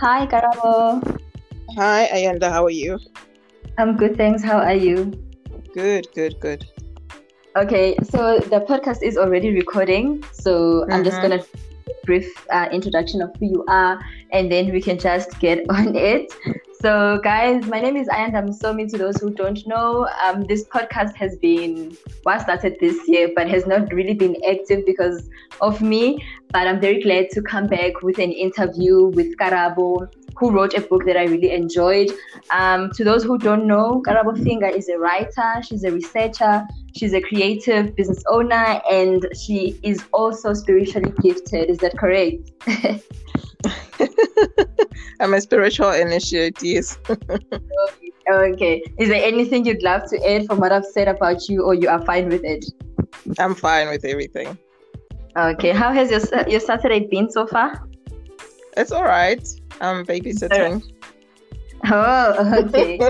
Hi, Karabo. Hi, Ayanda. How are you? I'm good, thanks. How are you? Good, good, good. Okay, so the podcast is already recording, so I'm just Mhm. gonna brief uh, introduction of who you are, and then we can just get on it. So, guys, my name is Ayanda Msomi. To those who don't know, um, this podcast has been was started this year, but has not really been active because of me. But I'm very glad to come back with an interview with Karabo, who wrote a book that I really enjoyed. Um, to those who don't know, Karabo Finger is a writer, she's a researcher, she's a creative business owner, and she is also spiritually gifted. Is that correct? I'm a spiritual initiate, yes. Okay. Is there anything you'd love to add from what I've said about you, or you are fine with it? I'm fine with everything. Okay. How has your your Saturday been so far? It's all right. I'm babysitting. Oh, okay.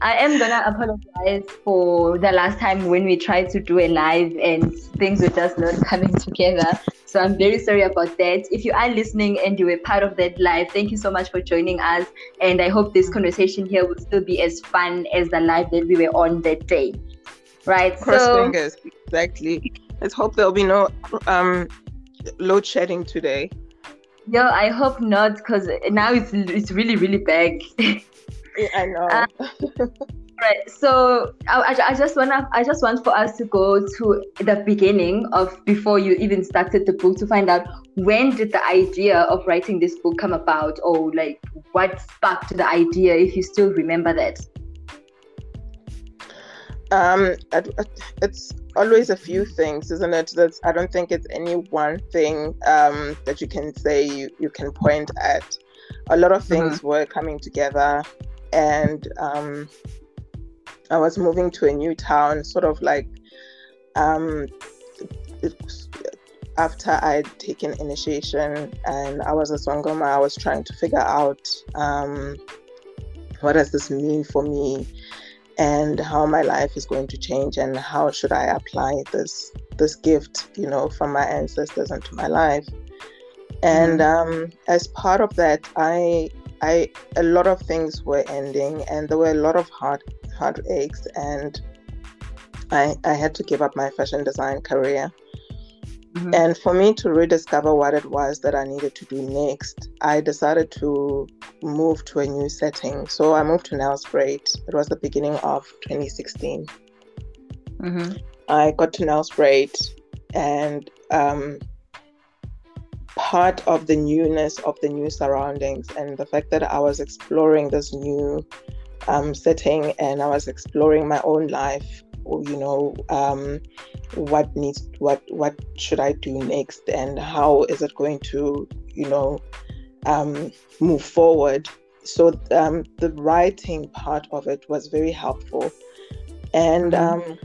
I am gonna apologize for the last time when we tried to do a live and things were just not coming together. So I'm very sorry about that. If you are listening and you were part of that live, thank you so much for joining us. And I hope this conversation here will still be as fun as the live that we were on that day. Right. Cross so fingers. Exactly. Let's hope there'll be no um load shedding today. yo, I hope not because now it's it's really really bad. Yeah, I know. Uh, Right. So I, I- just wanna I just want for us to go to the beginning of before you even started the book to find out when did the idea of writing this book come about or like what sparked the idea if you still remember that. um it's always a few things isn't it that's i don't think it's any one thing um that you can say you, you can point at a lot of things were coming together and um i was moving to a new town sort of like um after i'd taken initiation and i was a sangoma i was trying to figure out um what does this mean for me and how my life is going to change and how should I apply this this gift, you know, from my ancestors into my life. And um, as part of that, I I a lot of things were ending, and there were a lot of heart heartaches, and I I had to give up my fashion design career. Mhm. And for me to rediscover what it was that I needed to do next, I decided to move to a new setting. So I moved to Nelspruit. It was the beginning of 2016. Mhm. I got to Nelspruit, and um, part of the newness of the new surroundings and the fact that I was exploring this new um, setting and I was exploring my own life, you know, um, what needs, what, what should I do next, and how is it going to, you know, um, move forward. So um, the writing part of it was very helpful, and um,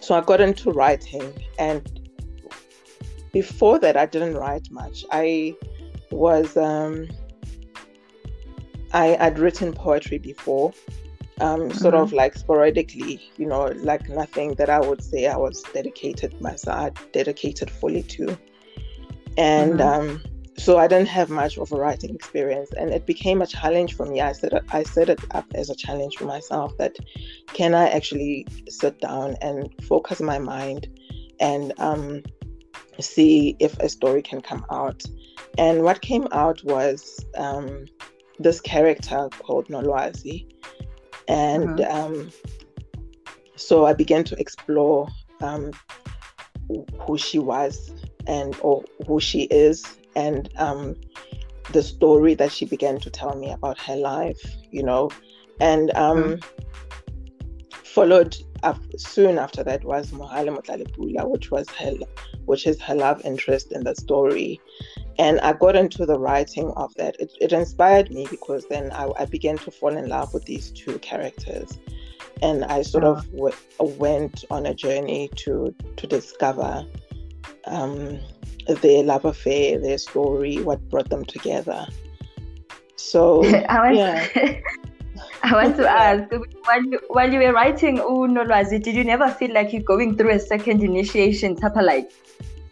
so I got into writing. And before that, I didn't write much. I was um, I had written poetry before, um, sort of like sporadically, you know, like nothing that I would say I was dedicated myself, dedicated fully to. And Mhm. um, so I didn't have much of a writing experience, and it became a challenge for me. I set it, I set it up as a challenge for myself that can I actually sit down and focus my mind and um, see if a story can come out. And what came out was um, this character called Nolwazi. And um, so I began to explore um, who she was and or who she is and um, the story that she began to tell me about her life, you know, and um, followed up soon after that was Mohale Motlalipula, which was her, which is her love interest in the story, and I got into the writing of that. It, it inspired me because then I, I began to fall in love with these two characters, and I sort Ah. of w- went on a journey to to discover um, their love affair, their story, what brought them together. So I want, yeah. I want to ask while you, while you were writing Unolwazi, did you never feel like you're going through a second initiation, Tapa like?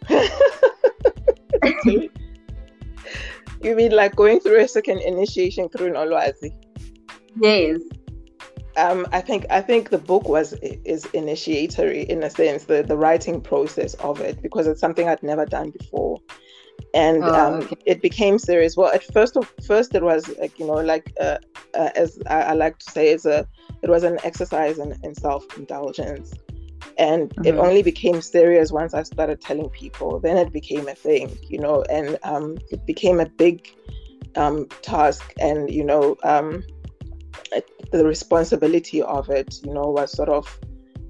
You mean like going through a second initiation through No Nolwazi? Yes. Um, I think I think the book was is initiatory in a sense, the the writing process of it because it's something I'd never done before, and oh, um, okay. it became serious. Well, at first first it was like you know like uh, uh, as I, I, like to say, it's a it was an exercise in, in self indulgence, and mm-hmm. it only became serious once I started telling people. Then it became a thing, you know, and um, it became a big um, task, and you know, um, the responsibility of it, you know, was sort of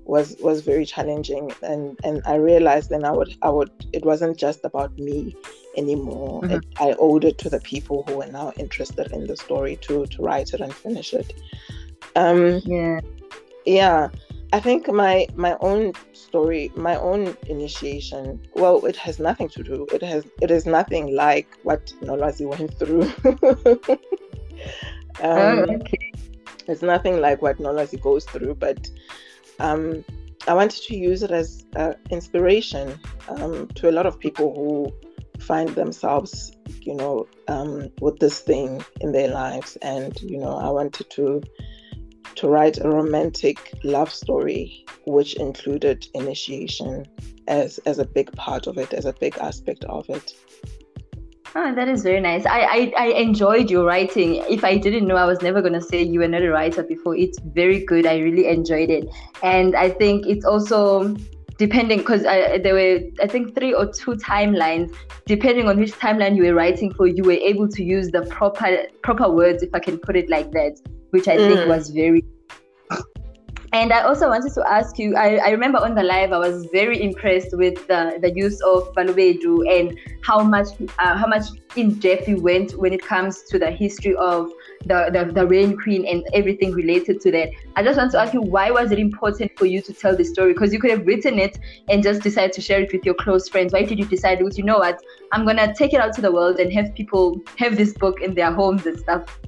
was was very challenging, and and I realized then I would I would it wasn't just about me anymore. Mm-hmm. It, I owed it to the people who were now interested in the story to to write it and finish it. Um, yeah, yeah. I think my my own story, my own initiation. Well, it has nothing to do. It has it is nothing like what Nolwazi went through. um, oh, okay. It's nothing like what Nolwazi goes through, but um, I wanted to use it as uh, inspiration um, to a lot of people who find themselves, you know, um, with this thing in their lives, and you know, I wanted to to write a romantic love story, which included initiation as as a big part of it, as a big aspect of it. Oh, that is very nice. I, I, I enjoyed your writing. If I didn't know, I was never going to say you were not a writer before. It's very good. I really enjoyed it. And I think it's also depending because there were I think three or two timelines. Depending on which timeline you were writing for, you were able to use the proper proper words, if I can put it like that, which I mm. think was very. And I also wanted to ask you. I, I remember on the live, I was very impressed with the, the use of Balobedu and how much uh, how much in depth you went when it comes to the history of the, the, the Rain Queen and everything related to that. I just want to ask you, why was it important for you to tell the story? Because you could have written it and just decided to share it with your close friends. Why did you decide, you know what, I'm going to take it out to the world and have people have this book in their homes and stuff?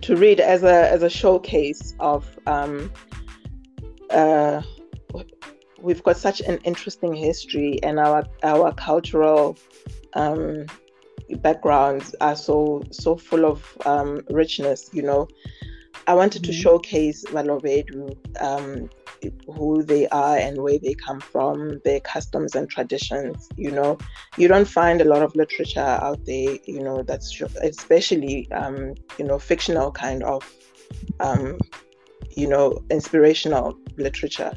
To read as a as a showcase of um, uh, we've got such an interesting history and our our cultural um, backgrounds are so so full of um, richness. You know, I wanted to mm-hmm. showcase Balobedu, um, who they are and where they come from, their customs and traditions. You know, you don't find a lot of literature out there. You know, that's especially um, you know fictional kind of um, you know inspirational literature.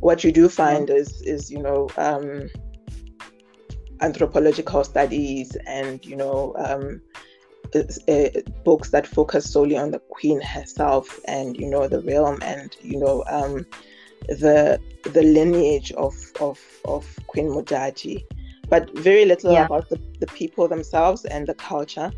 What you do find mm-hmm. is is you know um, anthropological studies and you know um, uh, books that focus solely on the queen herself and you know the realm and you know um, the the lineage of of of Queen Modjadji, but very little yeah. about the, the people themselves and the culture.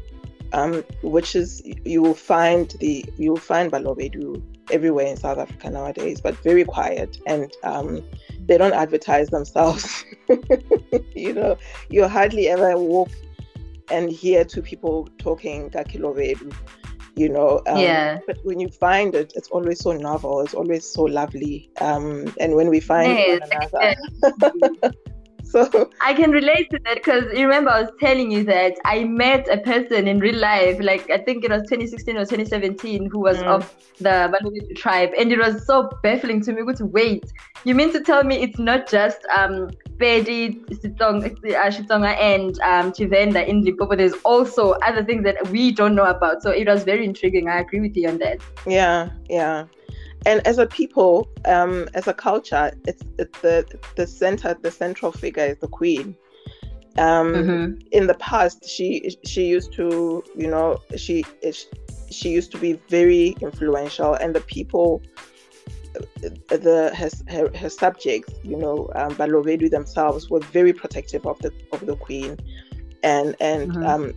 Um, which is you will find the you will find Balobedu everywhere in South Africa nowadays, but very quiet and um, they don't advertise themselves. you know, you hardly ever walk and hear two people talking Kakilobedu, you know. Um, yeah. But when you find it, it's always so novel. It's always so lovely. Um, and when we find one another. So I can relate to that because you remember I was telling you that I met a person in real life, like I think it was 2016 or 2017, who was mm. of the Balobedu tribe, and it was so baffling to me. To wait, you mean to tell me it's not just um Pedi, Xitsonga, and um, Tshivenda in Limpopo. There's also other things that we don't know about. So it was very intriguing. I agree with you on that. Yeah, yeah and as a people, um, as a culture, it's, it's the the center, the central figure is the queen. Um, mm-hmm. In the past, she she used to, you know, she she used to be very influential, and the people, the her her, her subjects, you know, um, Balobedu themselves were very protective of the of the queen, and and mm-hmm. um,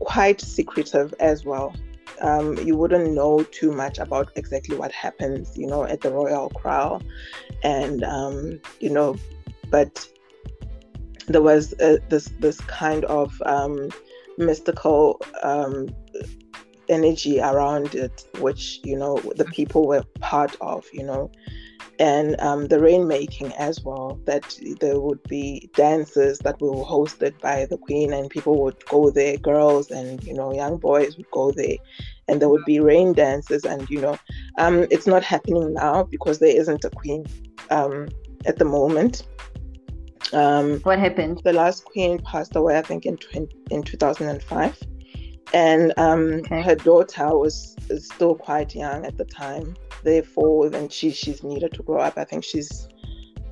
quite secretive as well um, you wouldn't know too much about exactly what happens, you know, at the Royal Kraal. And, um, you know, but there was a, this, this kind of um, mystical um, energy around it, which, you know, the people were part of, you know. And um, the rainmaking as well. That there would be dances that were hosted by the queen, and people would go there, girls and you know young boys would go there, and there would be rain dances. And you know, um, it's not happening now because there isn't a queen um, at the moment. Um, what happened? The last queen passed away, I think, in 20, in 2005 and um, okay. her daughter was still quite young at the time. Therefore, then she she's needed to grow up. I think she's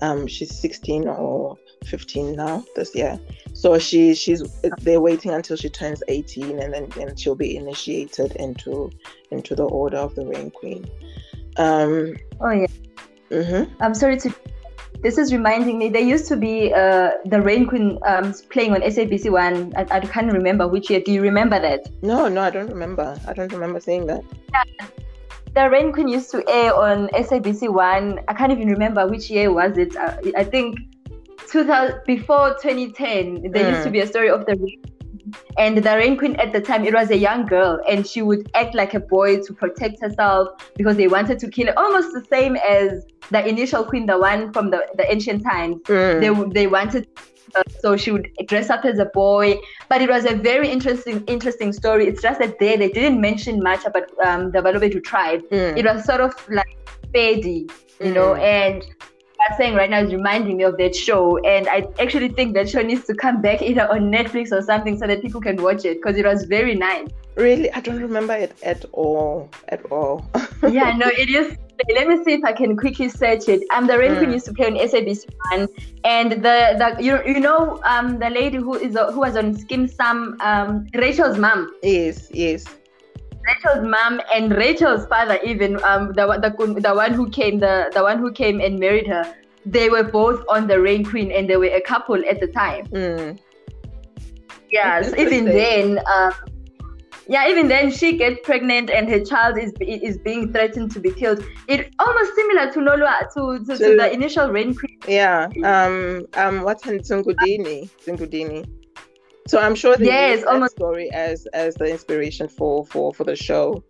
um, she's 16 or 15 now this year. So she she's they're waiting until she turns 18, and then, then she'll be initiated into into the Order of the Rain Queen. Um, oh yeah. Mm-hmm. I'm sorry to this is reminding me. There used to be uh, the Rain Queen um, playing on SABC One. I, I, can't remember which year. Do you remember that? No, no, I don't remember. I don't remember seeing that. Yeah. The Rain Queen used to air on SABC One. I can't even remember which year was it. I, uh, I think 2000 before 2010. There mm. used to hmm. be a story of the Rain and the rain queen at the time, it was a young girl, and she would act like a boy to protect herself because they wanted to kill her. Almost the same as the initial queen, the one from the, the ancient times. Mm. They they wanted uh, so she would dress up as a boy but it was a very interesting interesting story it's just that there they didn't mention much about um, the Balobedu tribe mm. it was sort of like fadey you mm. know and are saying right now is reminding me of that show, and I actually think that show needs to come back either on Netflix or something so that people can watch it because it was very nice. Really, I don't remember it at all. At all. yeah, no, it is. Let me see if I can quickly search it. Um, the Rain Queen mm. used to play on SABC One, and the the you you know um the lady who is who was on Skeem Saam um Rachel's mom. Yes, yes. Rachel's mom and Rachel's father, even um, the, the the one who came, the the one who came and married her, they were both on the Rain Queen, and they were a couple at the time. Mm. Yes, even then, uh, yeah, even then she gets pregnant and her child is is being threatened to be killed. It almost similar to Nolwa to, to, to, to the initial Rain Queen. Yeah. Um. Um. What's her Zingudini? Zingudini. So I'm sure they yes, almost story as as the inspiration for for for the show.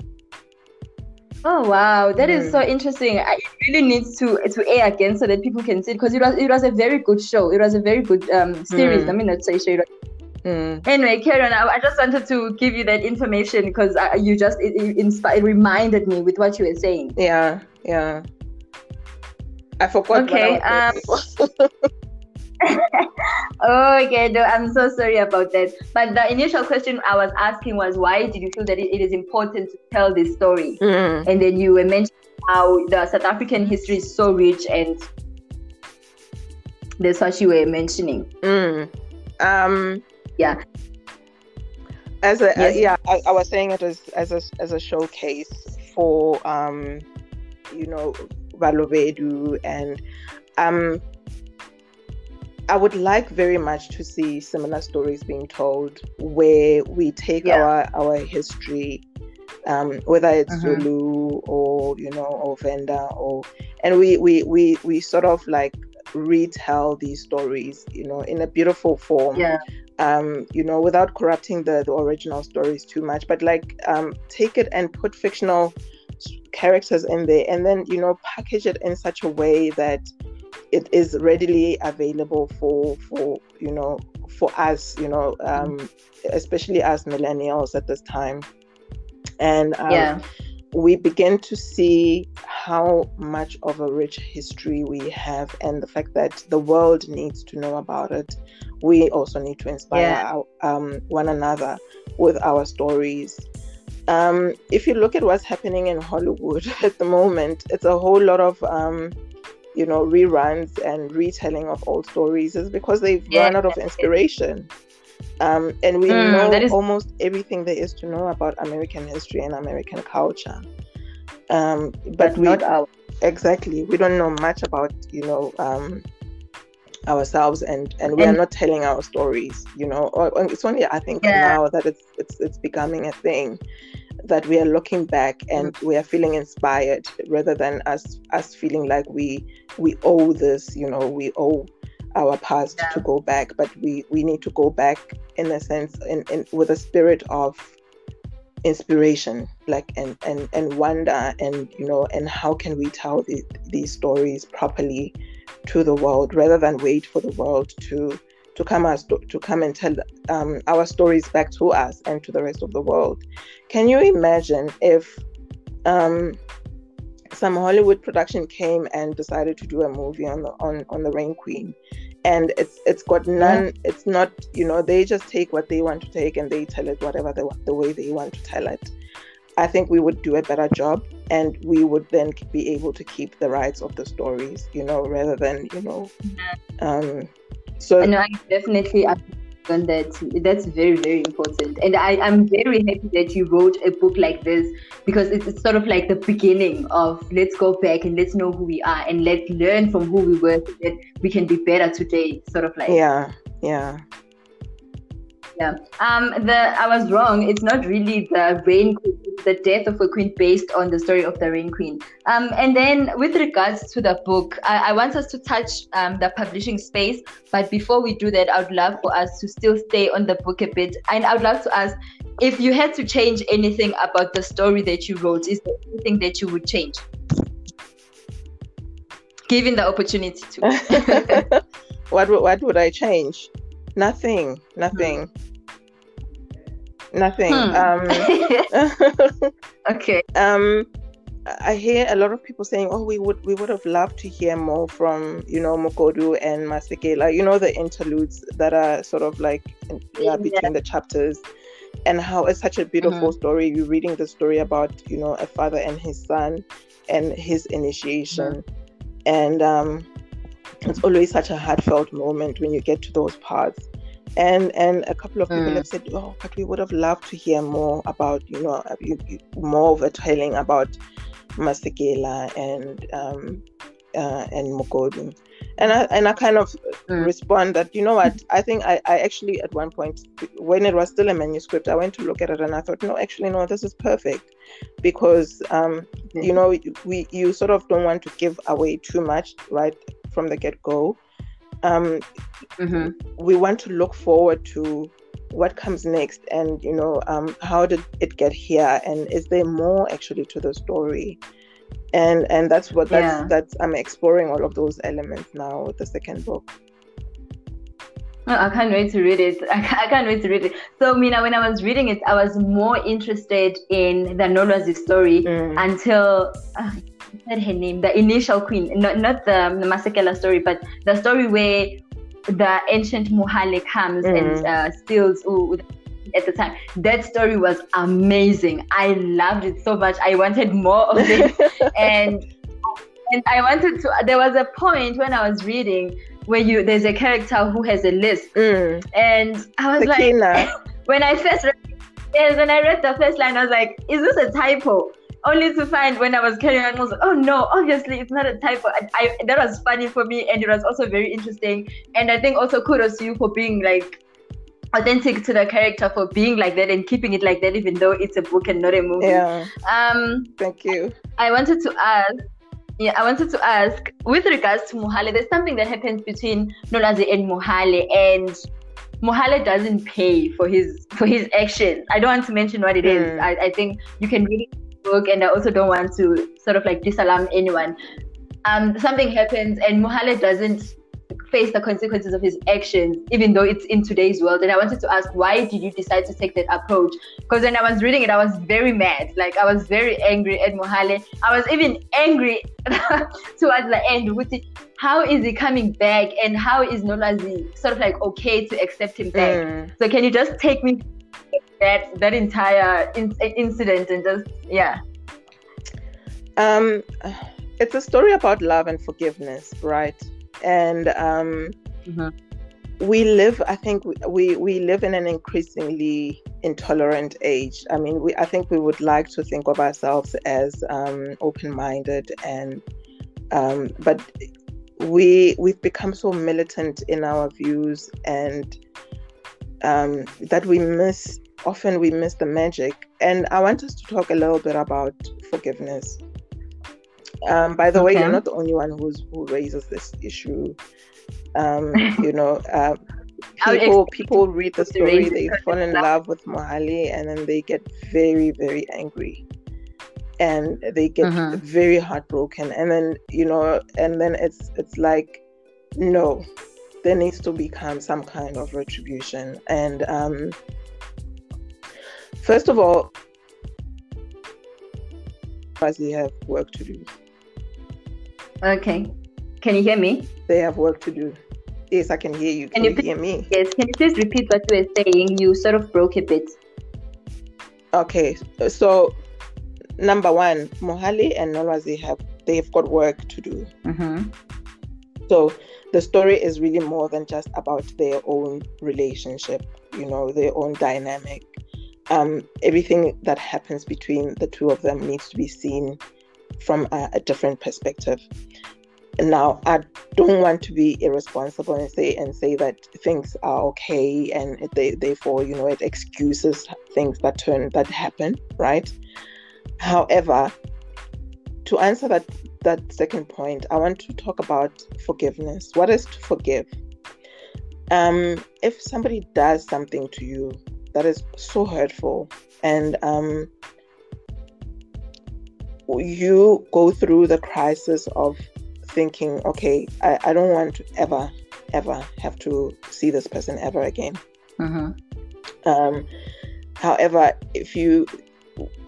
Oh wow, that mm. is so interesting. I, it really needs to to air again so that people can see it because it was it was a very good show. It was a very good um series. Mm. I mean, not say show. Mm. Anyway, Karen, I, I, just wanted to give you that information because you just it, it inspired, it reminded me with what you were saying. Yeah, yeah. I forgot. Okay. um, okay, no, I'm so sorry about that. But the initial question I was asking was why did you feel that it, is important to tell this story? Mm. And then you were mentioning how the South African history is so rich and that's what you were mentioning. Mm. Um, yeah. As a yes. uh, yeah, I, I, was saying it as as a as a showcase for um, you know, Balobedu and um I would like very much to see similar stories being told where we take yeah. our our history, um, whether it's mm-hmm. Zulu or you know or Venda or and we we we we sort of like retell these stories, you know, in a beautiful form. Yeah. Um, you know, without corrupting the, the original stories too much, but like um, take it and put fictional characters in there and then you know package it in such a way that it is readily available for for you know for us you know um, especially as millennials at this time. And um, yeah. we begin to see how much of a rich history we have and the fact that the world needs to know about it. We also need to inspire yeah. our, um, one another with our stories. Um, if you look at what's happening in hollywood at the moment it's a whole lot of um, you know reruns and retelling of old stories is because they've yeah. run out of inspiration um, and we mm, know is... almost everything there is to know about american history and american culture um, but, we not our... exactly we don't know much about you know um, ourselves and and we and... are not telling our stories you know or, it's only i think yeah. now that it's it's it's becoming a thing that we are looking back and mm-hmm. we are feeling inspired rather than us us feeling like we we owe this you know we owe our past yeah. to go back but we we need to go back in a sense in, in with a spirit of inspiration like and and and wonder and you know and how can we tell the, these stories properly to the world rather than wait for the world to to come us to come and tell um, our stories back to us and to the rest of the world can you imagine if um, some Hollywood production came and decided to do a movie on the on, on the Rain Queen. And it's it's got none yeah. it's not you know they just take what they want to take and they tell it whatever they want the way they want to tell it. I think we would do a better job and we would then be able to keep the rights of the stories you know rather than you know um so no, i definitely on that. That's very very important. And I, i'm very happy that you wrote a book like this because it's, sort of like the beginning of let's go back and let's know who we are and let's learn from who we were so that we can be better today sort of like. Yeah yeah yeah. Um, the I was wrong. It's not really the Rain Queen. It's the death of a queen based on the story of the Rain Queen. Um, and then with regards to the book, I, I want us to touch um, the publishing space. But before we do that, I would love for us to still stay on the book a bit. And I would love to ask if you had to change anything about the story that you wrote. Is there anything that you would change? Given the opportunity to. what what would I change? Nothing. Nothing. Nothing. Hmm. Um, okay. Um, I hear a lot of people saying, "Oh, we would we would have loved to hear more from you know Mogodu and Masekela. You know the interludes that are sort of like yeah, between yeah. the chapters, and how it's such a beautiful mm-hmm. story. You're reading the story about you know a father and his son, and his initiation, mm-hmm. and um, it's always such a heartfelt moment when you get to those parts and and a couple of people mm. have said oh but we would have loved to hear more about you know more of a telling about Masekela and um uh, and Mogodu. And I and I kind of mm. respond that you know what I think I, I actually at one point when it was still a manuscript I went to look at it and I thought no actually no this is perfect because um mm. you know we you sort of don't want to give away too much right from the get go um, mm-hmm. we want to look forward to what comes next and you know um, how did it get here and is there more actually to the story and and that's what that's yeah. that's i'm exploring all of those elements now with the second book I can't wait to read it. I can't wait to read it. So, Mina, when I was reading it, I was more interested in the Nolwazi story mm. until uh, said her name, the initial queen, not not the, the Masekela story, but the story where the ancient Mohale comes mm. and uh, steals ooh, at the time. That story was amazing. I loved it so much. I wanted more of it, and and I wanted to. There was a point when I was reading where you there's a character who has a list, mm. and I was the like, when I first read, yes, when I read the first line, I was like, is this a typo? only to find when I was carrying on, I was like, oh no, obviously it's not a typo. I, I, that was funny for me, and it was also very interesting. And I think also kudos to you for being like authentic to the character for being like that and keeping it like that, even though it's a book and not a movie. Yeah. Um. Thank you. I wanted to ask. Yeah, I wanted to ask with regards to Mohale, there's something that happens between Nolazi and Mohale, and Mohale doesn't pay for his for his actions. I don't want to mention what it mm. is. I, I think you can read really the book, and I also don't want to sort of like disalarm anyone. Um, something happens, and Mohale doesn't face the consequences of his actions, even though it's in today's world. And I wanted to ask, why did you decide to take that approach? Because when I was reading it, I was very mad. Like I was very angry at Mohale. I was even angry towards the end. With how is he coming back, and how is Nolwazi sort of like okay to accept him back? Mm. So can you just take me that that entire in- incident and just yeah um it's a story about love and forgiveness right and um mm-hmm. we live i think we we live in an increasingly intolerant age i mean we i think we would like to think of ourselves as um open-minded and um but we we've become so militant in our views and um, that we miss often we miss the magic. And I want us to talk a little bit about forgiveness. Um, by the okay. way, you're not the only one who's who raises this issue. Um, you know, uh, people people read the story, they fall in love with Mohale, and then they get very very angry, and they get mm-hmm. very heartbroken, and then you know, and then it's it's like, no, there needs to become some kind of retribution, and um, first of all, they have work to do. Okay, can you hear me? They have work to do. Yes, I can hear you. Can, can you, you hear me? Yes. Can you please repeat what you were saying? You sort of broke a bit. Okay, so number one, Mohale and Nolwazi have they've got work to do. Mm-hmm. So the story is really more than just about their own relationship, you know, their own dynamic. Um, everything that happens between the two of them needs to be seen from a, a different perspective. Now, I don't want to be irresponsible and say and say that things are okay and they, therefore, you know, it excuses things that turn that happen, right? However, to answer that that second point, I want to talk about forgiveness. What is to forgive? Um, if somebody does something to you that is so hurtful and um, you go through the crisis of thinking, okay, I, I don't want to ever, ever have to see this person ever again. Mm-hmm. Um, however, if you,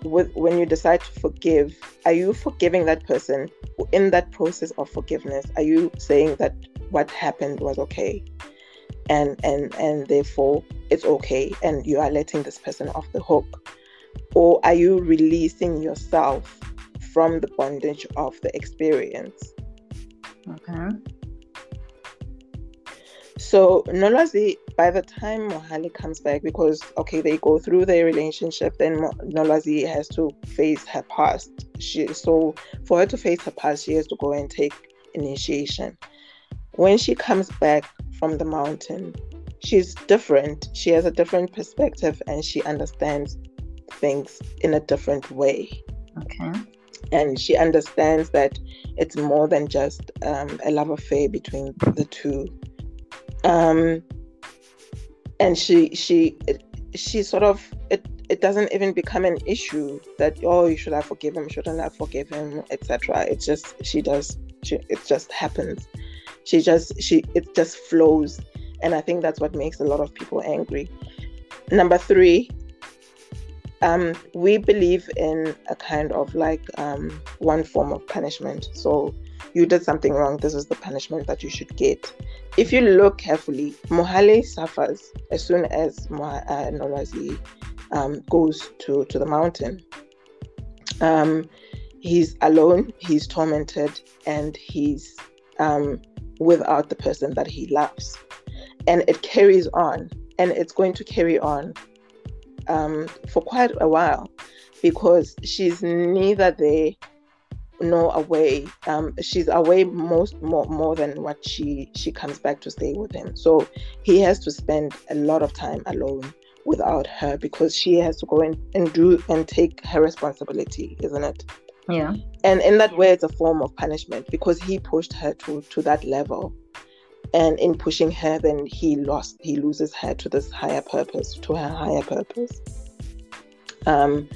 with, when you decide to forgive, are you forgiving that person in that process of forgiveness? Are you saying that what happened was okay? And, and and therefore it's okay and you are letting this person off the hook or are you releasing yourself from the bondage of the experience Okay. So Nolazi, by the time Mohale comes back, because okay, they go through their relationship, then Nolazi has to face her past. She so for her to face her past, she has to go and take initiation. When she comes back from the mountain, she's different. She has a different perspective and she understands things in a different way. Okay and she understands that it's more than just um, a love affair between the two. Um, and she she she sort of it it doesn't even become an issue that oh you should I forgive him shouldn't I forgive him etc. It's just she does she, it just happens. She just she it just flows, and I think that's what makes a lot of people angry. Number three, um, we believe in a kind of like um, one form of punishment. So you did something wrong, this is the punishment that you should get. If you look carefully, Mohale suffers as soon as Moha- uh, um, goes to, to the mountain. Um, he's alone, he's tormented, and he's um, without the person that he loves. And it carries on, and it's going to carry on um, for quite a while because she's neither there nor away. Um, she's away most more more than what she she comes back to stay with him. So he has to spend a lot of time alone without her because she has to go and, and do and take her responsibility, isn't it? Yeah. And in that way, it's a form of punishment because he pushed her to to that level and in pushing her then he lost he loses her to this higher purpose to her higher purpose um,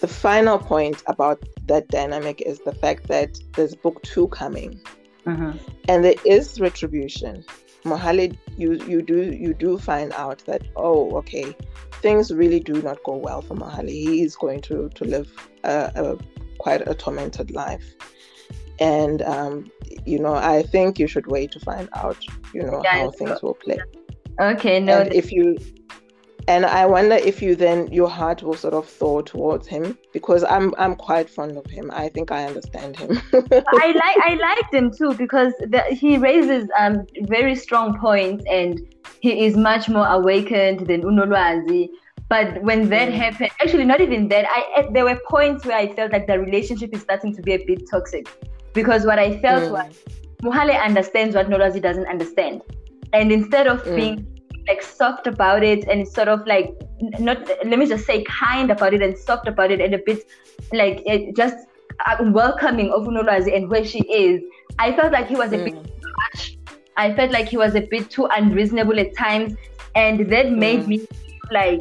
the final point about that dynamic is the fact that there's book two coming mm-hmm. and there is retribution Mohale, you you do you do find out that oh okay things really do not go well for Mohale. He is going to to live a, a quite a tormented life and um, you know i think you should wait to find out you know yeah, how things will play. Okay no and if you and i wonder if you then your heart will sort of thaw towards him because i'm i'm quite fond of him. I think i understand him. I like i liked him too because the, he raises um very strong points and he is much more awakened than unolwazi. But when that mm. happened actually not even that i there were points where i felt like the relationship is starting to be a bit toxic because what I felt mm. was Mohale understands what Nolwazi doesn't understand. And instead of mm. being like soft about it and sort of like not let me just say kind about it and soft about it and a bit like just uh, welcoming of Nolwazi and where she is, I felt like he was a mm. bit harsh I felt like he was a bit too unreasonable at times, and that made Mm. me like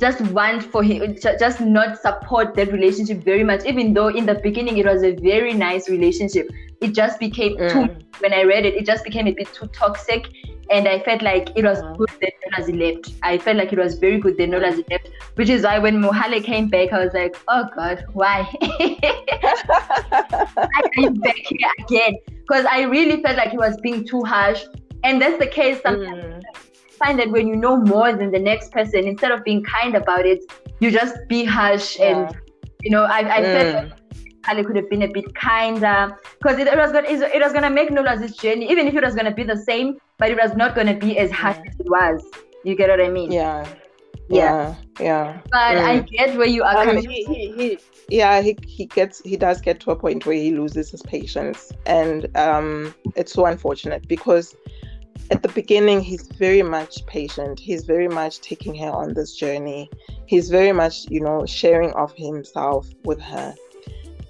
just want for him just not support that relationship very much even though in the beginning it was a very nice relationship it just became too Mm. when i read it it just became a bit too toxic and i felt like it was Mm. good that Nolazi left i felt like it was very good that Nolazi left which is why when mohale came back i was like oh god why why are you back here again because i really felt like he was being too harsh and that's the case sometimes Mm. Find that when you know more than the next person, instead of being kind about it, you just be harsh. Yeah. And you know, I, I felt Mm. like Ali could have been a bit kinder because it, it was gonna it was gonna make Nola's journey, even if it was gonna be the same, but it was not gonna be as harsh Mm. as it was. You get what I mean? Yeah. Yeah. Yeah. Yeah. But I Mm. get where you are Um, coming. he, he, he, yeah, he, he gets he does get to a point where he loses his patience, and um, it's so unfortunate because at the beginning he's very much patient. He's very much taking her on this journey. He's very much you know sharing of himself with her.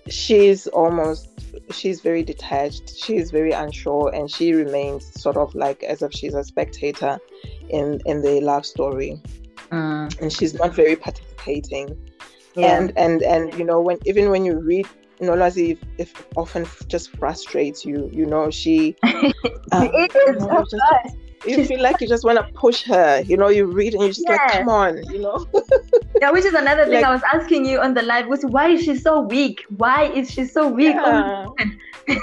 She's almost she's very detached. She's very unsure, and she remains sort of like as if she's a spectator in in the love story, Mm, and she's not very participating yeah. and and and you know when even when you read Nolazi if, if often just frustrates you you know she uh, it you know, just- you feel like you just want to push her you know you read and you just like come on you know Yeah, which is another thing Like- I was asking you on the live was why is she so weak? Why is she so weak? yeah.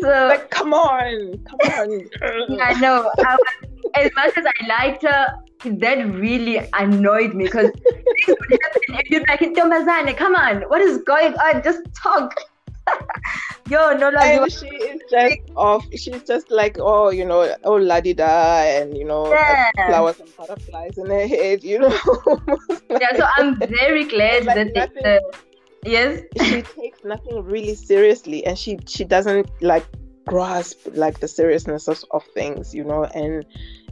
so like come on come on Yeah, I know. I was, as much as I liked her, that really annoyed me because things would happen and you'd be like, Ntombazane, come on, what is going on? Just talk. Yo, no, like, and she is just off she's just like oh you know oh la di da and you know Yeah. flowers and butterflies in her head you know yeah, so I'm very glad Like that they, nothing- uh, yes, she takes nothing really seriously and she she doesn't like grasp like the seriousness of, of things you know and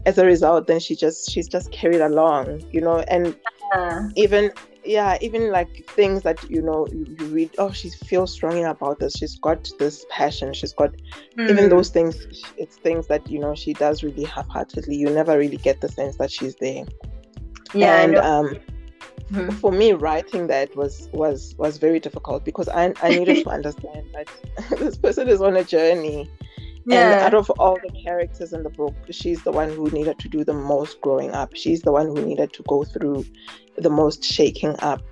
as a result then she just she's just carried along you know and uh, even yeah even like things that you know you, you read oh she feels strongly about this. She's got this passion. She's got even hmm, those things it's things that you know she does really half-heartedly. You never really get the sense that she's there. Yeah, and um Mhm. for me writing that was was was very difficult because i i needed to understand that this person is on a journey and yeah, out of all the characters in the book she's the one who needed to do the most growing up. She's the one who needed to go through the most shaking up.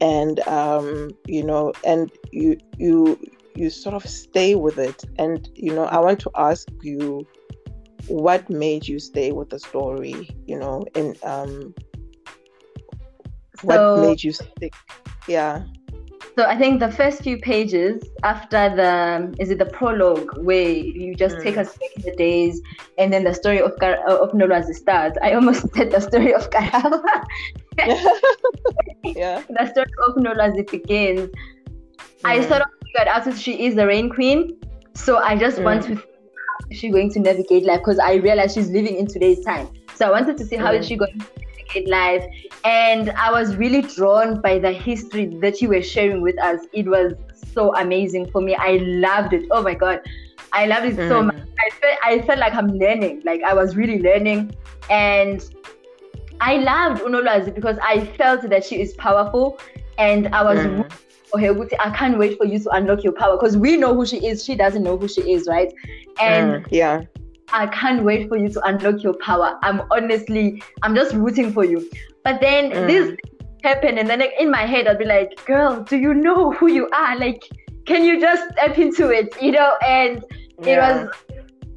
And um you know and you you you sort of stay with it. And you know i want to ask you what made you stay with the story you know and um what So- made you stick? Yeah So I think the first few pages after the is it the prologue where you just Mm. take us back in the days, and then the story of Gar- uh, of Nolwazi starts. I almost said the story of Karawa. yeah the story of Nolwazi begins. I Mm. sort of figured out that she is the rain queen, so I just want Mm. to how is she going to navigate life because I realized she's living in today's time. So I wanted to see how is Mm. she going to navigate life, and I was really drawn by the history that you were sharing with us. It was so amazing for me. I loved it. Oh my god, I loved it so Mm. much. I felt I felt like I'm learning. Like I was really learning, and I loved Unolwazi because I felt that she is powerful, and I was Mm. for her. I can't wait for you to unlock your power because we know who she is. She doesn't know who she is, right? And Mm. yeah I can't wait for you to unlock your power. I'm honestly, I'm just rooting for you. But then Mm. this happened, and then like, in my head, I'll be like, girl, do you know who you are? Like, can you just step into it? You know? And it was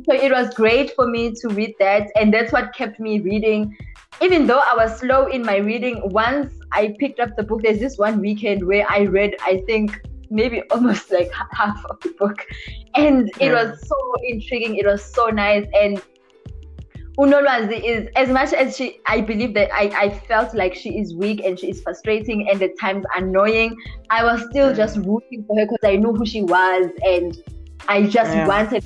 so it was great for me to read that, and that's what kept me reading. Even though I was slow in my reading, once I picked up the book, there's this one weekend where I read, I think maybe almost like half of the book, and it was so intriguing. It was so nice, and Unolwazi is as much as she I believe that I, I felt like she is weak and she is frustrating and at times annoying. I was still Mm. just rooting for her because I knew who she was and I just Yeah. wanted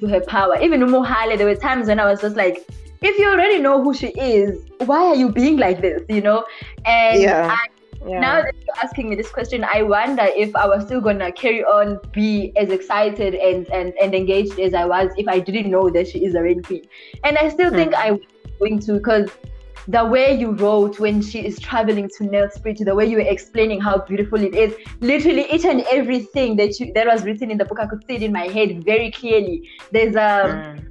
to her power. Even Umuhale, there were times when I was just like, if you already know who she is, why are you being like this? You know? And Yeah. I yeah. now that you're asking me this question, I wonder if I was still gonna carry on, be as excited and and, and engaged as I was if I didn't know that she is a rain queen. And I still mm. think I was going to because the way you wrote when she is traveling to Nelspruit, the way you were explaining how beautiful it is, literally each and everything that you that was written in the book, I could see it in my head very clearly. There's a um,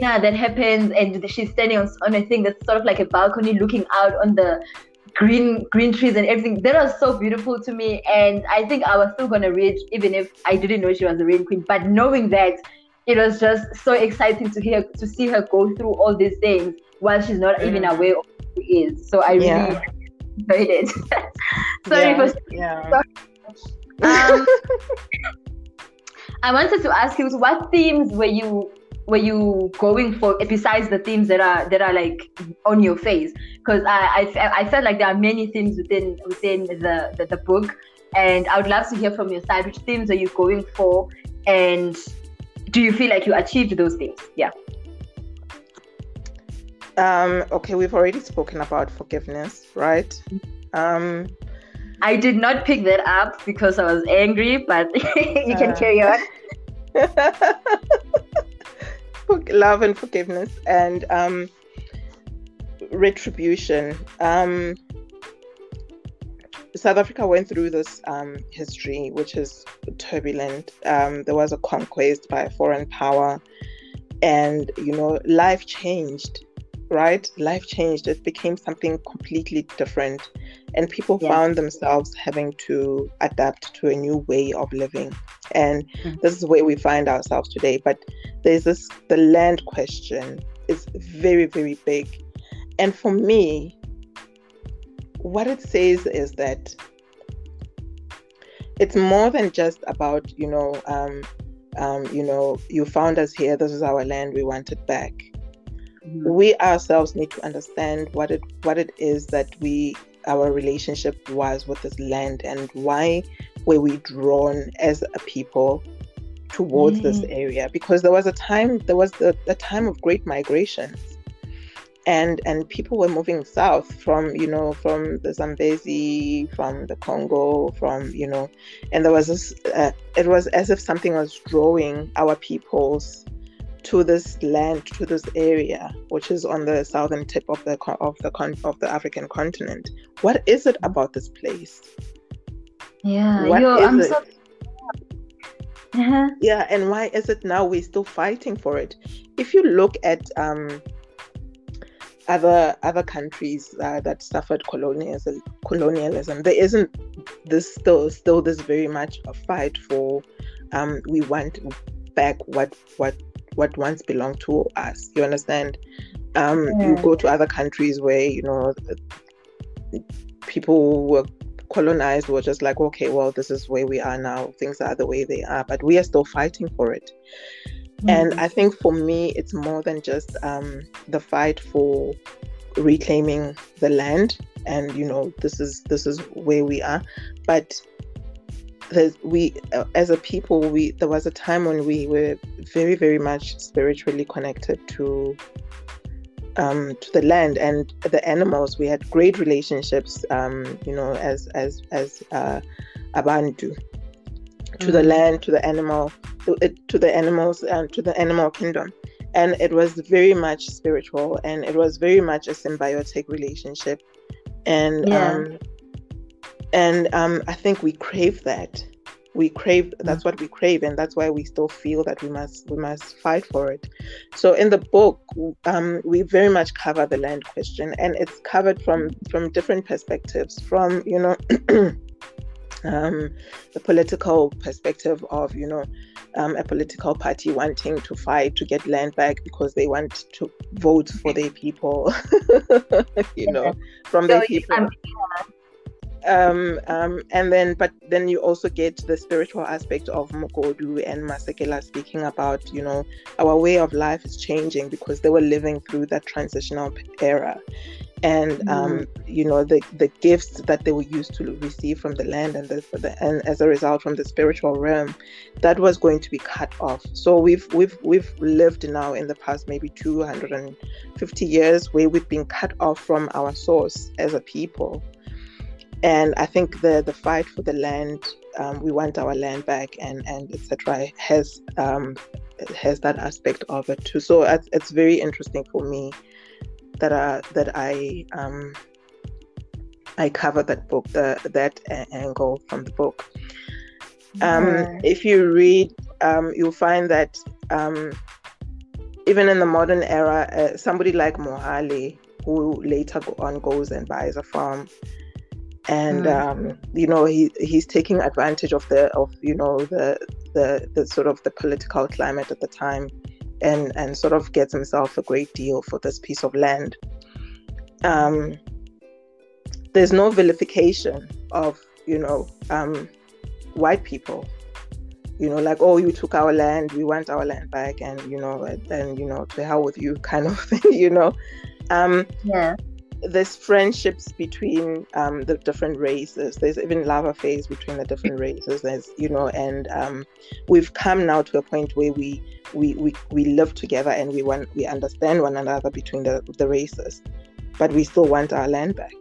mm. that happens, and she's standing on, on a thing that's sort of like a balcony, looking out on the green green trees and everything. That was so beautiful to me, and I think I was still gonna read even if I didn't know she was a rain queen. But knowing that, it was just so exciting to hear to see her go through all these things while she's not mm. even aware of who she is. So I yeah. really enjoyed it. Sorry yeah. for yeah. Um, I wanted to ask you, what themes were you were you going for besides the themes that are that are like on your face? Because I, I I felt like there are many themes within within the, the the book, and I would love to hear from your side. Which themes are you going for, and do you feel like you achieved those things? Yeah. Um, okay, we've already spoken about forgiveness, right? Um, I did not pick that up because I was angry, but you can uh, carry on. Love and forgiveness and um, retribution. Um, South Africa went through this um, history, which is turbulent. Um, there was a conquest by a foreign power, and you know, life changed right? Life changed. It became something completely different. And people yeah. found themselves having to adapt to a new way of living. And mm-hmm. this is where we find ourselves today. But there's this the land question is very, very big. And for me, what it says is that it's more than just about, you know, um, um, you know, you found us here, this is our land, we want it back mm-hmm. we ourselves need to understand what it what it is that we our relationship was with this land and why were we drawn as a people towards mm. this area because there was a time there was the, the time of great migrations and and people were moving south from you know from the Zambezi from the Congo from you know and there was this uh, it was as if something was drawing our peoples to this land, to this area, which is on the southern tip of the of the of the African continent. What is it about this place? Yeah, what yo, I'm it? so. Uh-huh. Yeah, and why is it now we're still fighting for it? If you look at um, other other countries uh, that suffered colonialism, colonialism, there isn't this still still this very much a fight for um, we want back what what what once belonged to us. You understand? Um, yeah. You go to other countries where you know people were colonized were just like, okay, well, this is where we are now. Things are the way they are, but we are still fighting for it. Mm-hmm. And I think for me, it's more than just um, the fight for reclaiming the land and you know this is this is where we are but there's we uh, as a people we there was a time when we were very very much spiritually connected to um, to the land and the animals. We had great relationships, um, you know, as as as uh, Abantu, to mm. the land, to the animal, to, to the animals, and to the animal kingdom. And it was very much spiritual, and it was very much a symbiotic relationship. And yeah. um, and um, I think we crave that. We crave. Mm. That's what we crave, and that's why we still feel that we must we must fight for it. So in the book, um, we very much cover the land question, and it's covered from from different perspectives. From you know. um, the political perspective of you know um, a political party wanting to fight to get land back because they want to vote for their people you know from so, their people. um, um, um, and then but then you also get the spiritual aspect of Mugodu and Masekela speaking about you know our way of life is changing because they were living through that transitional era and mm-hmm. um, you know the the gifts that they were used to receive from the land and the, the, and as a result from the spiritual realm that was going to be cut off so we've we've we've lived now in the past maybe 250 years where we've been cut off from our source as a people and I think the the fight for the land, um, we want our land back, and and etc. has um, has that aspect of it too. So it's, it's very interesting for me that I, that I um, I cover that book, the, that angle from the book. Um. If you read, um, you'll find that um, even in the modern era, uh, somebody like Mohale, who later on goes and buys a farm, and mm. um, you know he he's taking advantage of the of you know the the the sort of the political climate at the time, and and sort of gets himself a great deal for this piece of land. Um, there's no vilification of you know um, white people you know like oh you took our land we want our land back and you know and you know to hell with you kind of thing you know um yeah there's friendships between um, the different races. There's even love affairs between the different races. There's you know, and um, we've come now to a point where we we we, we live together and we want we understand one another between the the races, but we still want our land back.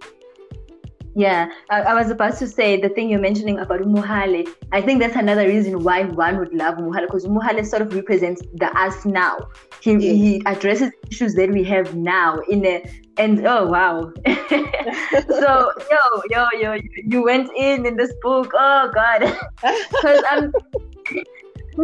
Yeah, I, I, was about to say the thing you're mentioning about Mohale. I think that's another reason why one would love Mohale because Mohale sort of represents the us now. He, yeah. he addresses issues that we have now in a and oh wow. so yo yo yo you went in in this book. Oh god, because I'm.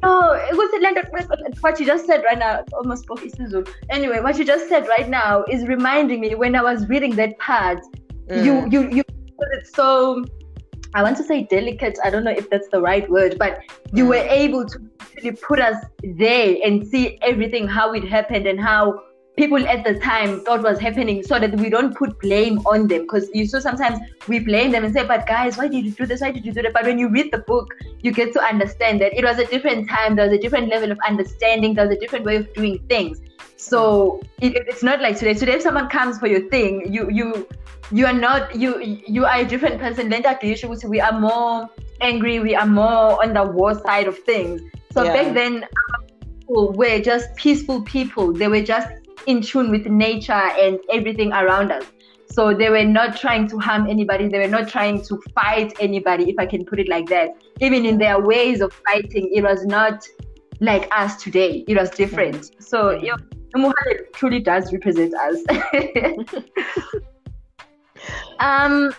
No, it was like what you just said right now. Almost spoke Isizulu. Anyway, what you just said right now is reminding me when I was reading that part. Mm. You you you it's so I want to say delicate. I don't know if that's the right word, but you mm. were able to really put us there and see everything, how it happened, and how people at the time thought was happening, so that we don't put blame on them. Because you so sometimes we blame them and say, "But guys, why did you do this? Why did you do that?" But when you read the book, you get to understand that it was a different time. There was a different level of understanding. There was a different way of doing things. So it, it's not like today. Today, if someone comes for your thing, you you you are not you you are a different person. We are more angry. We are more on the war side of things. So yeah. back then, people were just peaceful people. They were just in tune with nature and everything around us. So they were not trying to harm anybody. They were not trying to fight anybody, if I can put it like that. Even in their ways of fighting, it was not like us today. It was different. So you know, Mohale truly does represent us. um,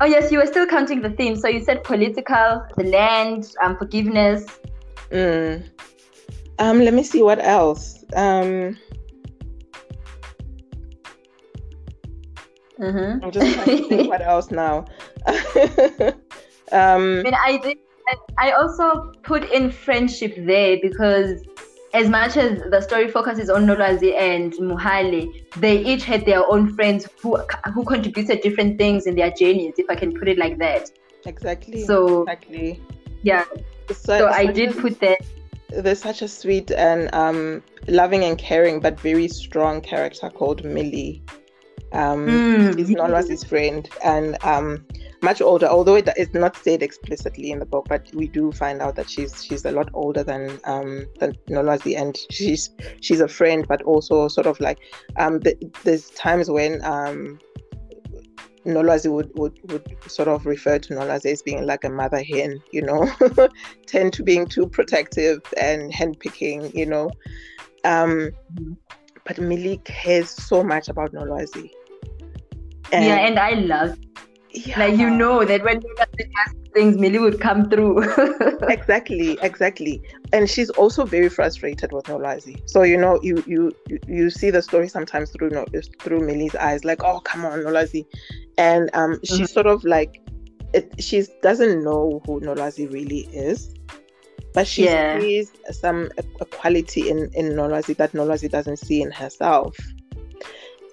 oh yes, you were still counting the themes. So you said political, the land, um, forgiveness. Mm. Um, let me see what else. Um, mm-hmm. I'm just trying to think what else now. um, I mean, I did. I also put in friendship there because as much as the story focuses on Nolwazi and Mohale, they each had their own friends who who contributed different things in their journeys, if I can put it like that. Exactly. So exactly. Yeah. So, so I did a, put that. There's such a sweet and um, loving and caring but very strong character called Millie. Um, mm. He's Nolwazi's friend, and um, much older, although it is not said explicitly in the book, but we do find out that she's she's a lot older than um than Nolwazi, and she's she's a friend, but also sort of like um the, there's times when um Nolwazi would, would, would sort of refer to Nolwazi as being like a mother hen, you know, tend to being too protective and hen picking, you know. Um, mm-hmm. but Millie cares so much about Nolwazi. And yeah, and I love yeah. like you know that when things millie would come through exactly exactly and she's also very frustrated with Nolwazi. so you know you you you see the story sometimes through through millie's eyes like oh come on Nolwazi. and um mm-hmm. she's sort of like it, she doesn't know who Nolwazi really is but she yeah. sees some a, a quality in in Nolwazi that Nolwazi doesn't see in herself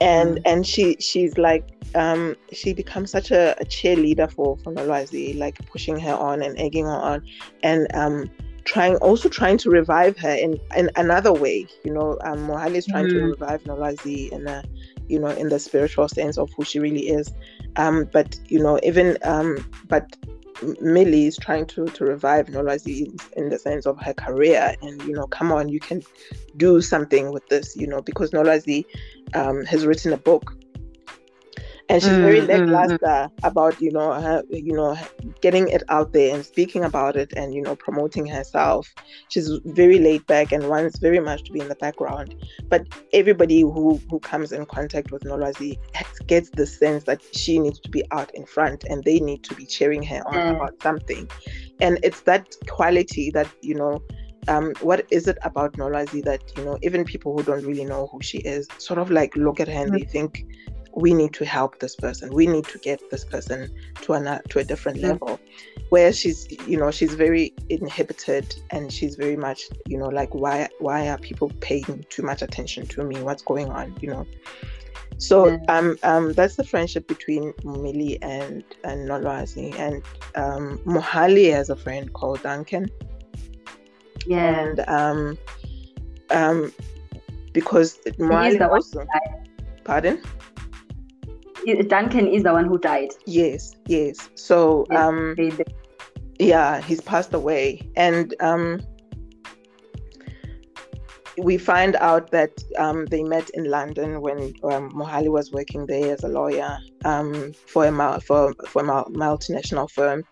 and mm. and she she's like um, she becomes such a, a cheerleader for for Nolwazi, like pushing her on and egging her on, and um, trying also trying to revive her in in another way. You know, um, Mohale is trying mm. to revive Nolwazi in a you know in the spiritual sense of who she really is. Um, but you know, even um, but Millie is trying to to revive Nolwazi in, the sense of her career, and you know, come on, you can do something with this, you know, because Nolwazi um, has written a book and she's mm, very mm, lackluster mm, about you know her, you know getting it out there and speaking about it and you know promoting herself she's very laid back and wants very much to be in the background but everybody who who comes in contact with Nolwazi gets the sense that she needs to be out in front and they need to be cheering her on mm. about something and it's that quality that you know um, what is it about Nolwazi that you know even people who don't really know who she is sort of like look at her and mm. they think we need to help this person we need to get this person to a to a different mm. level where she's you know she's very inhibited and she's very much you know like why why are people paying too much attention to me what's going on you know so yeah. um, um, that's the friendship between Millie and and Nolwazi. And um, Mohale has a friend called Duncan. Yeah. And um, um, because Mohale also. Pardon. Duncan is the one who died. Yes, yes. So um, yeah, he's passed away, and um, we find out that um, they met in London when um, Mohale was working there as a lawyer um, for a for for a multinational firm,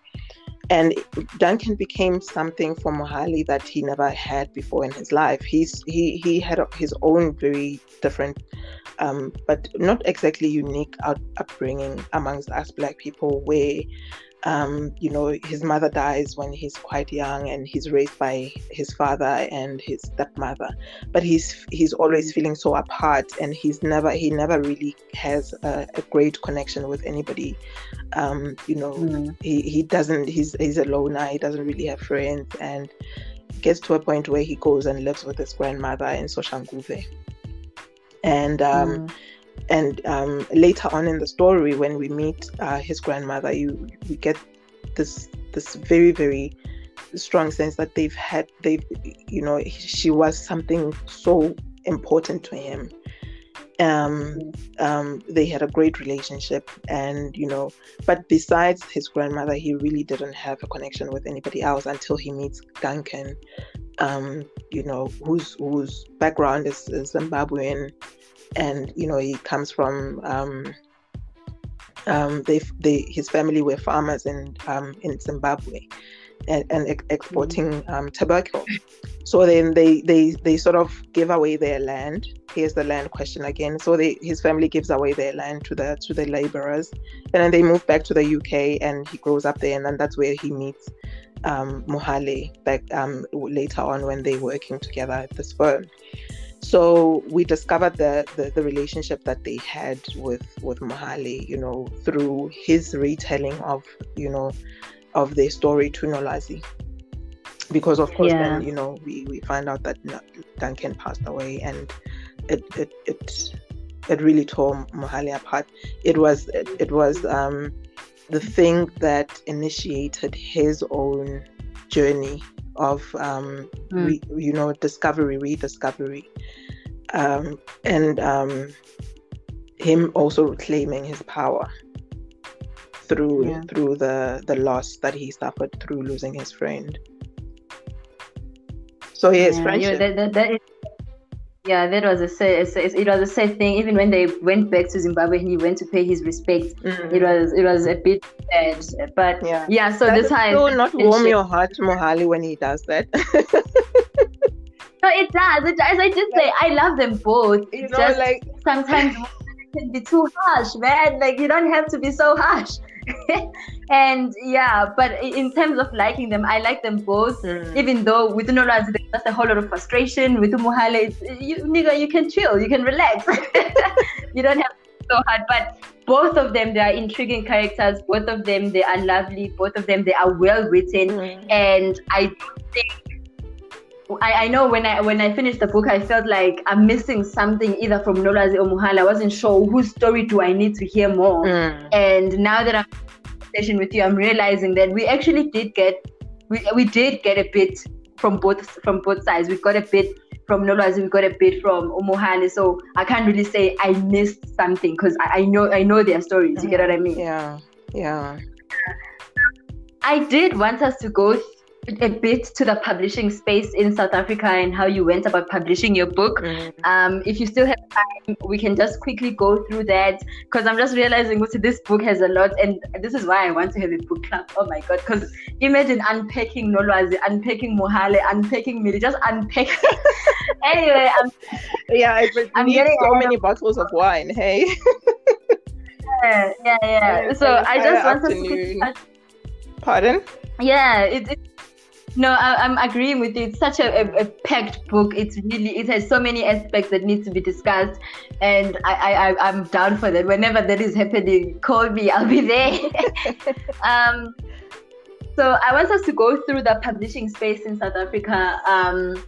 and Duncan became something for Mohale that he never had before in his life. He's he he had his own very different, um, but not exactly unique out, upbringing amongst us Black people, where um, you know, his mother dies when he's quite young, and he's raised by his father and his stepmother. But he's he's always feeling so apart, and he's never he never really has a, a great connection with anybody. Um, you know, mm. he he doesn't. He's he's a loner. He doesn't really have friends, and gets to a point where he goes and lives with his grandmother in Soshanguve. And um, mm. and um, later on in the story when we meet uh, his grandmother you we get this this very very strong sense that they've had they you know she was something so important to him. Um, um, they had a great relationship and you know but besides his grandmother he really didn't have a connection with anybody else until he meets duncan. Um, you know whose whose background is, is zimbabwean and you know he comes from um, um, they, they his family were farmers in um, in Zimbabwe and, and exporting mm-hmm. um, tobacco. So then they, they they sort of give away their land. Here's the land question again. So they, his family gives away their land to the to the laborers, and then they move back to the UK, and he grows up there, and then that's where he meets um, Mohale back um, later on when they're working together at this firm so we discovered the, the, the relationship that they had with with Mohale, you know, through his retelling of you know of their story to Nolwazi. Because of course, yeah. then you know we, we find out that Duncan passed away, and it it it, it really tore Mohale apart. It was it, it was um, the thing that initiated his own journey of um, mm. re, you know discovery rediscovery um, and um, him also reclaiming his power through yeah. through the the loss that he suffered through losing his friend so yes yeah, friendship. that, that, that is, yeah that was a sad, it was a sad thing even when they went back to zimbabwe and he went to pay his respects mm-hmm. it was it was a bit sad but yeah yeah so this time still not warm your heart mohale when he does that No, it does. It, as I did say, I love them both. It's you know, just like sometimes it can be too harsh, man. Like you don't have to be so harsh. and yeah, but in terms of liking them, I like them both. Mm. Even though with Nolwazi there's just a whole lot of frustration. With Mohale, you nigga, you can chill, you can relax. you don't have to so hard. But both of them, they are intriguing characters. Both of them, they are lovely. Both of them, they are well written. Mm. And I think I, I know when I when I finished the book, I felt like I'm missing something either from Nolwazi or Mohale. I wasn't sure whose story do I need to hear more. Mm. And now that I'm session with you, I'm realizing that we actually did get we, we did get a bit from both from both sides. We got a bit from Nolwazi, we got a bit from Mohale. So I can't really say I missed something because I, I know I know their stories. You get what I mean? Yeah, yeah. I did want us to go a bit to the publishing space in South Africa and how you went about publishing your book. Mm. Um, if you still have time, we can just quickly go through that because I'm just realizing what this book has a lot, and this is why I want to have a book club. Oh my god! Because imagine unpacking Nolwazi, unpacking Mohale, unpacking Miri, just unpacking. anyway, I'm, yeah, but I'm getting so many bottles of wine. Hey. yeah, yeah, yeah. So I just want to. Pardon? Yeah, it, it no, I, am agreeing with you. It's such a, a, a, packed book. It's really it has so many aspects that need to be discussed, and I, I I'm down for that. Whenever that is happening, call me. I'll be there. um, so I want us to go through the publishing space in South Africa. Um,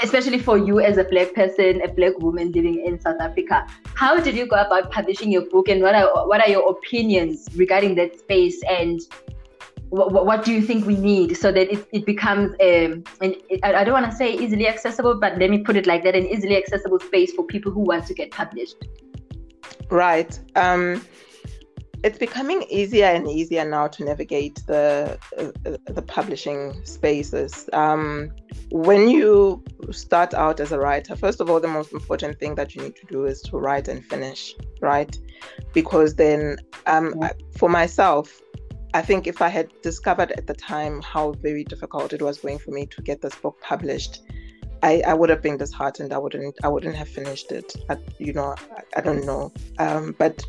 especially for you as a black person, a black woman living in South Africa. How did you go about publishing your book, and what are what are your opinions regarding that space and what, what do you think we need so that it, it becomes um, an, I don't want to say easily accessible, but let me put it like that, an easily accessible space for people who want to get published. Right. Um, it's becoming easier and easier now to navigate the uh, the publishing spaces. Um, when you start out as a writer, first of all, the most important thing that you need to do is to write and finish, right? Because then, um, yeah. for myself, I think if I had discovered at the time how very difficult it was going for me to get this book published, I, I would have been disheartened. I wouldn't I wouldn't have finished it. I, you know, I, I don't know. Um, but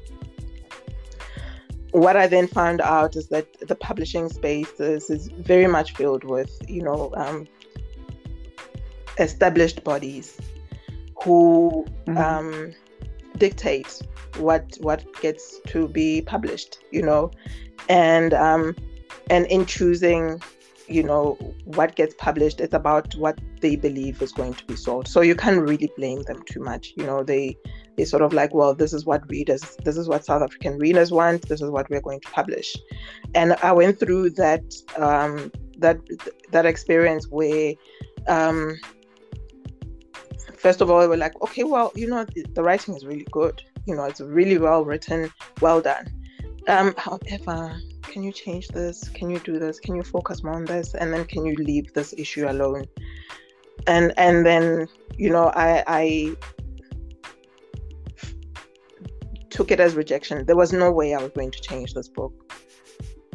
what I then found out is that the publishing space is, is very much filled with, you know, um, established bodies who mm-hmm. um, dictate what what gets to be published. You know, and um, and in choosing you know what gets published it's about what they believe is going to be sold. So you can't really blame them too much you know? They they sort of like well this is what readers this is what south african readers want this is what we're going to publish. And i went through that um, that that experience where um, first of all we were like okay well you know the, the writing is really good you know it's really well written well done um, however, can you change this? Can you do this? Can you focus more on this? And then can you leave this issue alone? And and then you know I I took it as rejection. There was no way I was going to change this book.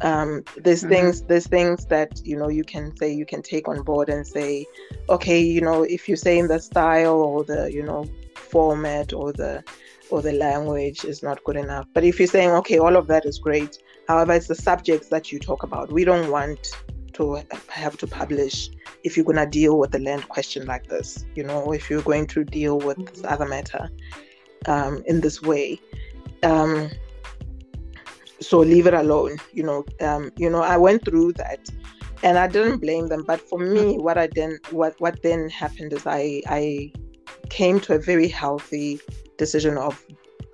Um, there's mm-hmm. things there's things that you know you can say you can take on board and say, okay, you know if you're saying the style or the you know format or the or the language is not good enough. But if you're saying, okay, all of that is great, however, it's the subjects that you talk about. We don't want to have to publish if you're going to deal with the land question like this, you know, if you're going to deal with mm-hmm. this other matter um, in this way. Um, so leave it alone, you know. Um, you know, I went through that and I didn't blame them. But for me, what I then what what then happened is I I came to a very healthy decision of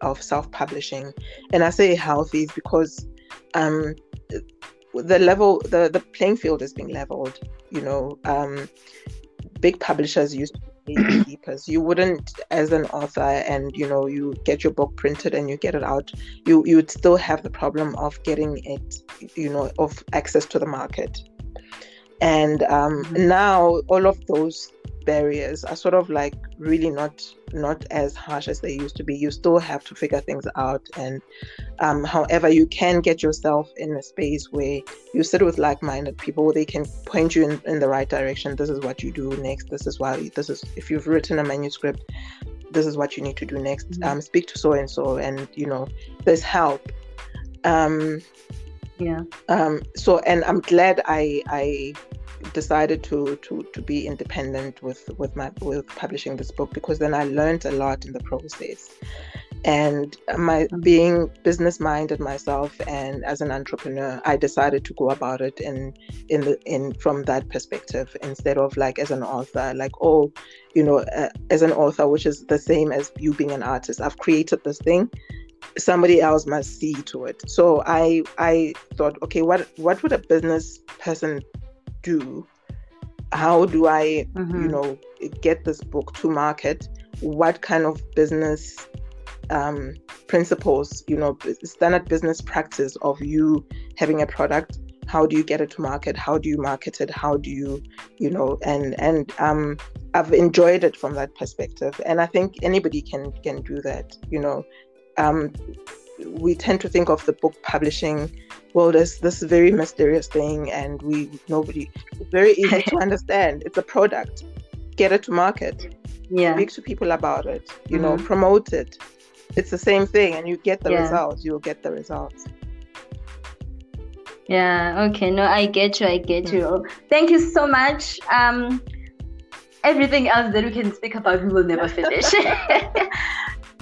of self-publishing and i say healthy because um the level the the playing field is being leveled you know um big publishers used to be gatekeepers you wouldn't as an author and you know you get your book printed and you get it out you you would still have the problem of getting it you know of access to the market and um, mm-hmm. now all of those barriers are sort of like really not not as harsh as they used to be. You still have to figure things out and um, however you can get yourself in a space where you sit with like-minded people they can point you in, in the right direction. This is what you do next. This is why this is if you've written a manuscript this is what you need to do next. Mm-hmm. um, speak to so and so and you know there's help. Um, yeah. um, so and i'm glad i i decided to to to be independent with with my with publishing this book because then I learned a lot in the process. And my being business minded myself and as an entrepreneur i decided to go about it in in the in from that perspective instead of like as an author like oh you know uh, as an author which is the same as you being an artist i've created this thing. Somebody else must see to it. So i i thought okay what what would a business person do? How do i mm-hmm. you know get this book to market? What kind of business um, principles you know standard business practice of you having a product? How do you get it to market? How do you market it? How do you you know and and um i've enjoyed it from that perspective. And i think anybody can can do that you know. Um we tend to think of the book publishing world as this very mysterious thing and we nobody it's very easy to understand. It's a product. Get it to market. Yeah. Speak to people about it you mm-hmm. know promote it. It's the same thing and you get the yeah. results. You'll get the results. Yeah okay. No i get you. I get mm-hmm. you thank you so much. Um everything else that we can speak about we will never finish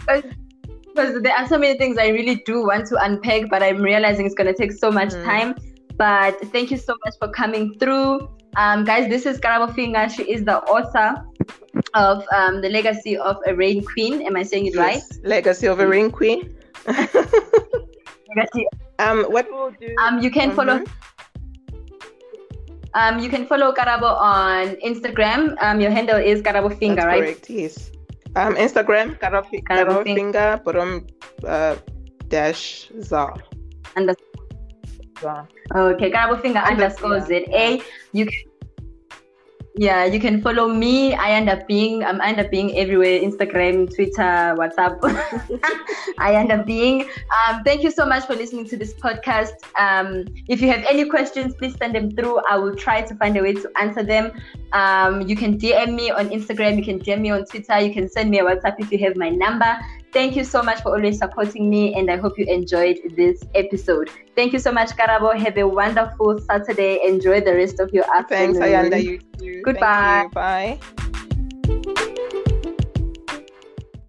because there are so many things i really do want to unpack but i'm realizing it's going to take so much mm. time but thank you so much for coming through um, guys this is Karabo Finga she is the author of um, the legacy of a rain queen. Am I saying it yes. right? Legacy of a rain queen. legacy. Um, what we'll do. Um, you can mm-hmm. follow. Um, you can follow Karabo on Instagram. Um, your handle is Karabo Finga, That's right? Correct. Yes. Um, Instagram Karabo, Karabo Finga, bottom uh, dash za. Underscore. Okay, Karabo Finga underscore Z A. You can yeah you can follow me i end up being i'm end up being everywhere instagram twitter whatsapp. I end up being um, thank you so much for listening to this podcast. Um, if you have any questions please send them through. I will try to find a way to answer them. Um, you can dm me on instagram you can dm me on twitter you can send me a whatsapp if you have my number Thank you so much for always supporting me, and I hope you enjoyed this episode. Thank you so much, Karabo. Have a wonderful Saturday. Enjoy the rest of your afternoon. Thanks, Ayanda. You too. Goodbye. You. Bye.